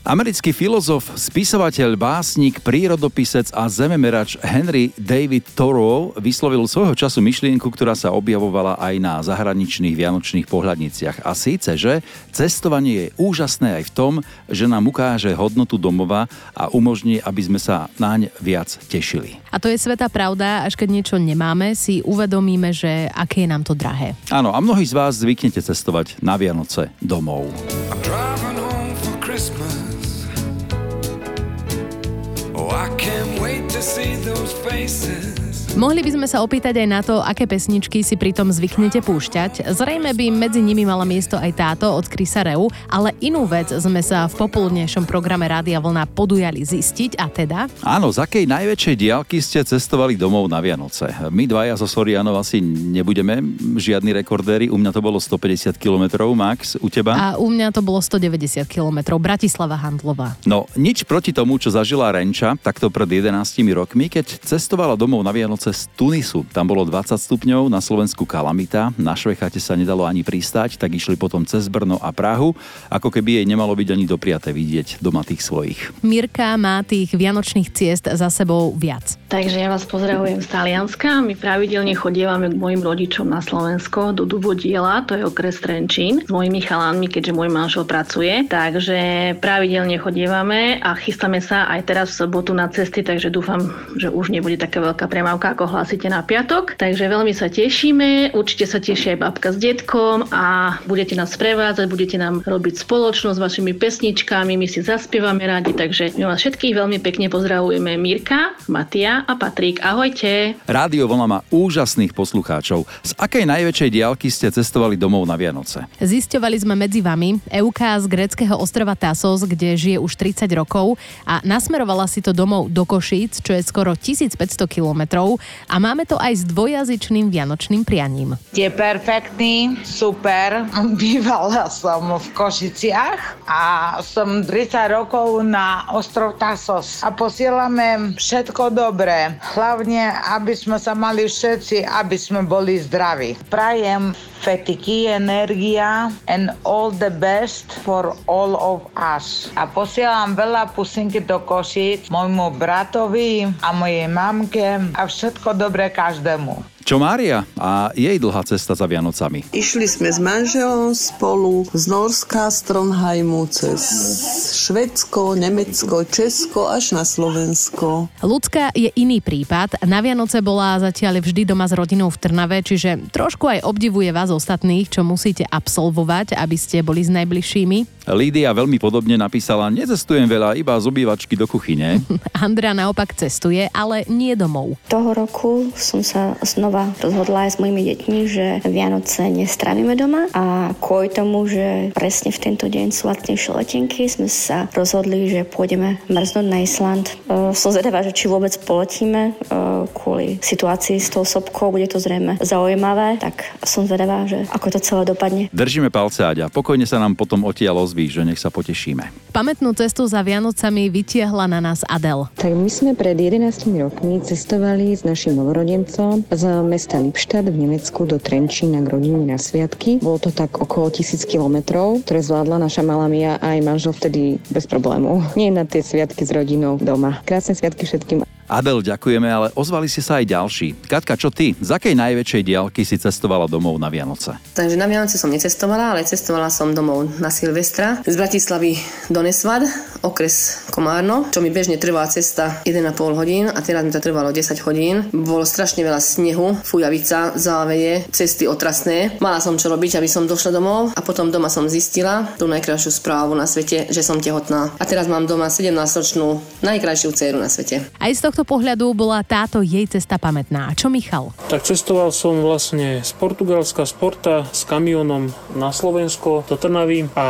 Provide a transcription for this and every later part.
Americký filozof, spisovateľ, básnik, prírodopisec a zememerač Henry David Thoreau vyslovil svojho času myšlienku, ktorá sa objavovala aj na zahraničných vianočných pohľadniciach. A síce, že cestovanie je úžasné aj v tom, že nám ukáže hodnotu domova a umožní, aby sme sa naň viac tešili. A to je sveta pravda, až keď niečo nemáme, si uvedomíme, že aké je nám to drahé. Áno, a mnohí z vás zvyknete cestovať na Vianoce domov. I'm can we Mohli by sme sa opýtať aj na to, aké pesničky si pritom zvyknete púšťať. Zrejme by medzi nimi mala miesto aj táto od Krisa Reu, ale inú vec sme sa v popoludnejšom programe Rádia Vlna podujali zistiť a teda... Áno, z akej najväčšej diálky ste cestovali domov na Vianoce? My dvaja zo Sorianov asi nebudeme žiadni rekordéri, u mňa to bolo 150 km max, u teba? A u mňa to bolo 190 km, Bratislava Handlová. No, nič proti tomu, čo zažila Renča, takto pred 11 rokmi, keď cestovala domov na Vianoce z Tunisu. Tam bolo 20 stupňov, na Slovensku kalamita, na Švechate sa nedalo ani pristať, tak išli potom cez Brno a Prahu, ako keby jej nemalo byť ani dopriaté vidieť doma tých svojich. Mirka má tých vianočných ciest za sebou viac. Takže ja vás pozdravujem z Talianska. My pravidelne chodievame k mojim rodičom na Slovensko do Dubodiela, to je okres Trenčín, s mojimi chalanmi, keďže môj manžel pracuje. Takže pravidelne chodievame a chystáme sa aj teraz v sobotu na cesty, takže dúfam, že už nebude taká veľká premávka, ako hlásite na piatok. Takže veľmi sa tešíme, určite sa teší aj babka s detkom a budete nás prevádzať, budete nám robiť spoločnosť s vašimi pesničkami, my si zaspievame radi, takže my vás všetkých veľmi pekne pozdravujeme Mirka, Matia a Patrik. Ahojte. Rádio Vlna má úžasných poslucháčov. Z akej najväčšej diálky ste cestovali domov na Vianoce? Zisťovali sme medzi vami Euka z greckého ostrova Tasos, kde žije už 30 rokov a nasmerovala si to domov do Košíc, čo je skoro 1500 kilometrov a máme to aj s dvojazyčným vianočným prianím. Je perfektný, super. Bývala som v Košiciach a som 30 rokov na ostrov Tasos a posielame všetko dobré. Hlavne, aby sme sa mali všetci, aby sme boli zdraví. Prajem fetiky, energia and all the best for all of us. A posielam veľa pusinky do Košic môjmu bratovi a mojej mamke a všetko dobré každému. Čo Mária a jej dlhá cesta za Vianocami? Išli sme s manželom spolu z Norska, z Trondheimu cez Švedsko, Nemecko, Česko až na Slovensko. Ľudská je iný prípad. Na Vianoce bola zatiaľ vždy doma s rodinou v Trnave, čiže trošku aj obdivuje vás ostatných, čo musíte absolvovať, aby ste boli s najbližšími. Lídia veľmi podobne napísala, necestujem veľa, iba z obývačky do kuchyne. Andrea naopak cestuje, ale nie domov. Toho roku som sa znova znova rozhodla aj s mojimi deťmi, že Vianoce nestravíme doma a kvôli tomu, že presne v tento deň sú lacnejšie letenky, sme sa rozhodli, že pôjdeme mrznúť na Island. E, som zvedavá, že či vôbec poletíme e, kvôli situácii s tou sopkou, bude to zrejme zaujímavé, tak som zvedavá, že ako to celé dopadne. Držíme palce, Aďa. Pokojne sa nám potom odtiaľ ozví, že nech sa potešíme. Pamätnú cestu za Vianocami vytiahla na nás Adel. Tak my sme pred 11 rokmi cestovali s našim novorodencom z mesta Lipštad v Nemecku do Trenčína k rodine na sviatky. Bolo to tak okolo tisíc kilometrov, ktoré zvládla naša malá Mia a aj manžel vtedy bez problémov. Nie na tie sviatky s rodinou doma. Krásne sviatky všetkým. Adel, ďakujeme, ale ozvali ste sa aj ďalší. Katka, čo ty? Z akej najväčšej diálky si cestovala domov na Vianoce? Takže na Vianoce som necestovala, ale cestovala som domov na Silvestra z Bratislavy do Nesvad, okres Komárno, čo mi bežne trvá cesta 1,5 hodín a teraz mi to trvalo 10 hodín. Bolo strašne veľa snehu, fujavica, záveje, cesty otrasné. Mala som čo robiť, aby som došla domov a potom doma som zistila tú najkrajšiu správu na svete, že som tehotná. A teraz mám doma 17-ročnú najkrajšiu dceru na svete. Aj z tohto pohľadu bola táto jej cesta pamätná. Čo Michal? Tak cestoval som vlastne z Portugalska, z Porta, s kamionom na Slovensko do Trnavy a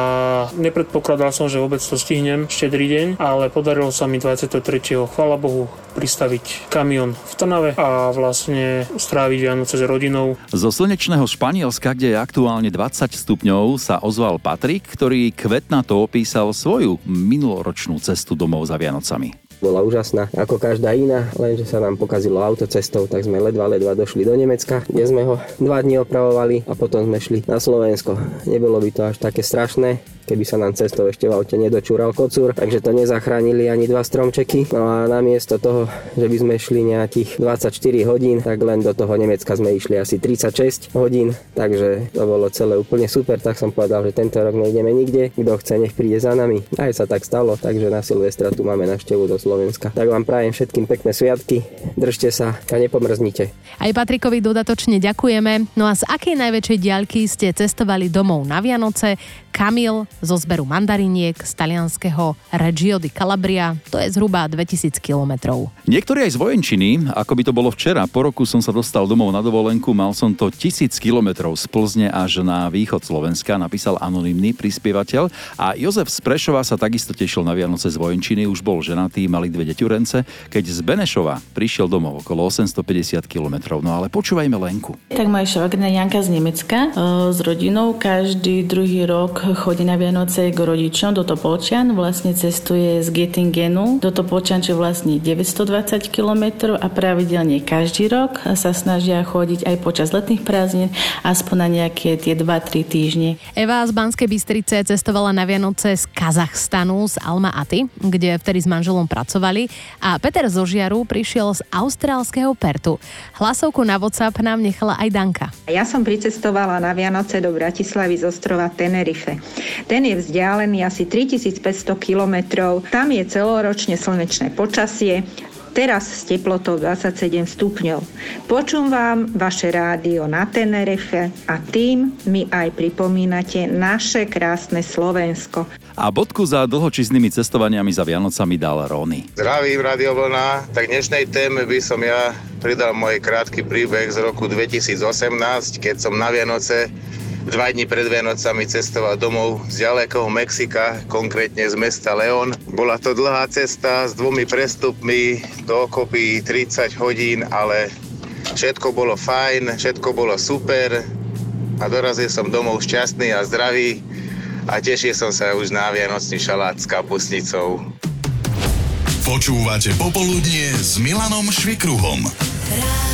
nepredpokladal som, že vôbec to stihnem štedrý deň, ale podarilo sa mi 23. chvala Bohu pristaviť kamión v Trnave a vlastne stráviť Vianoce s rodinou. Zo slnečného Španielska, kde je aktuálne 20 stupňov, sa ozval Patrik, ktorý kvetna opísal svoju minuloročnú cestu domov za Vianocami. Bola úžasná, ako každá iná, lenže sa nám pokazilo auto cestou, tak sme ledva, ledva došli do Nemecka, kde sme ho dva dní opravovali a potom sme šli na Slovensko. Nebolo by to až také strašné, keby sa nám cestou ešte v aute nedočúral kocúr, takže to nezachránili ani dva stromčeky. No a namiesto toho, že by sme šli nejakých 24 hodín, tak len do toho Nemecka sme išli asi 36 hodín, takže to bolo celé úplne super, tak som povedal, že tento rok nejdeme nikde, kto chce, nech príde za nami. Aj sa tak stalo, takže na Silvestra tu máme návštevu do Slovenska. Tak vám prajem všetkým pekné sviatky, držte sa a nepomrznite. Aj Patrikovi dodatočne ďakujeme. No a z akej najväčšej diaľky ste cestovali domov na Vianoce? Kamil zo zberu mandariniek z talianského Reggio di Calabria, to je zhruba 2000 kilometrov. Niektorí aj z vojenčiny, ako by to bolo včera, po roku som sa dostal domov na dovolenku, mal som to 1000 kilometrov z Plzne až na východ Slovenska, napísal anonymný prispievateľ a Jozef z Prešova sa takisto tešil na Vianoce z vojenčiny, už bol ženatý, mali dve deťurence, keď z Benešova prišiel domov okolo 850 kilometrov. No ale počúvajme Lenku. Tak moja švagrina Janka z Nemecka s rodinou každý druhý rok chodí na Vianoce k rodičom do Topolčian, vlastne cestuje z Gettingenu do Topolčian, čo vlastne 920 km a pravidelne každý rok sa snažia chodiť aj počas letných prázdnin, aspoň na nejaké tie 2-3 týždne. Eva z Banskej Bystrice cestovala na Vianoce z Kazachstanu, z Alma Aty, kde vtedy s manželom pracovali a Peter zo Žiaru prišiel z austrálskeho Pertu. Hlasovku na WhatsApp nám nechala aj Danka. Ja som pricestovala na Vianoce do Bratislavy z ostrova Tenerife. Tenerife. Ten je vzdialený asi 3500 kilometrov. Tam je celoročne slnečné počasie, teraz s teplotou 27 stupňov. Počúvam vám vaše rádio na Tenerife a tým mi aj pripomínate naše krásne Slovensko. A bodku za dlhočiznými cestovaniami za Vianocami dal Rony. Zdravím, Radio Vlna. Tak dnešnej téme by som ja pridal môj krátky príbeh z roku 2018, keď som na Vianoce dva dní pred Vianocami cestoval domov z ďalekého Mexika, konkrétne z mesta León. Bola to dlhá cesta s dvomi prestupmi, dokopy 30 hodín, ale všetko bolo fajn, všetko bolo super a dorazil som domov šťastný a zdravý a tešil som sa už na vianočný šalát s kapusnicou. Počúvate popoludnie s Milanom Švikruhom. Rádio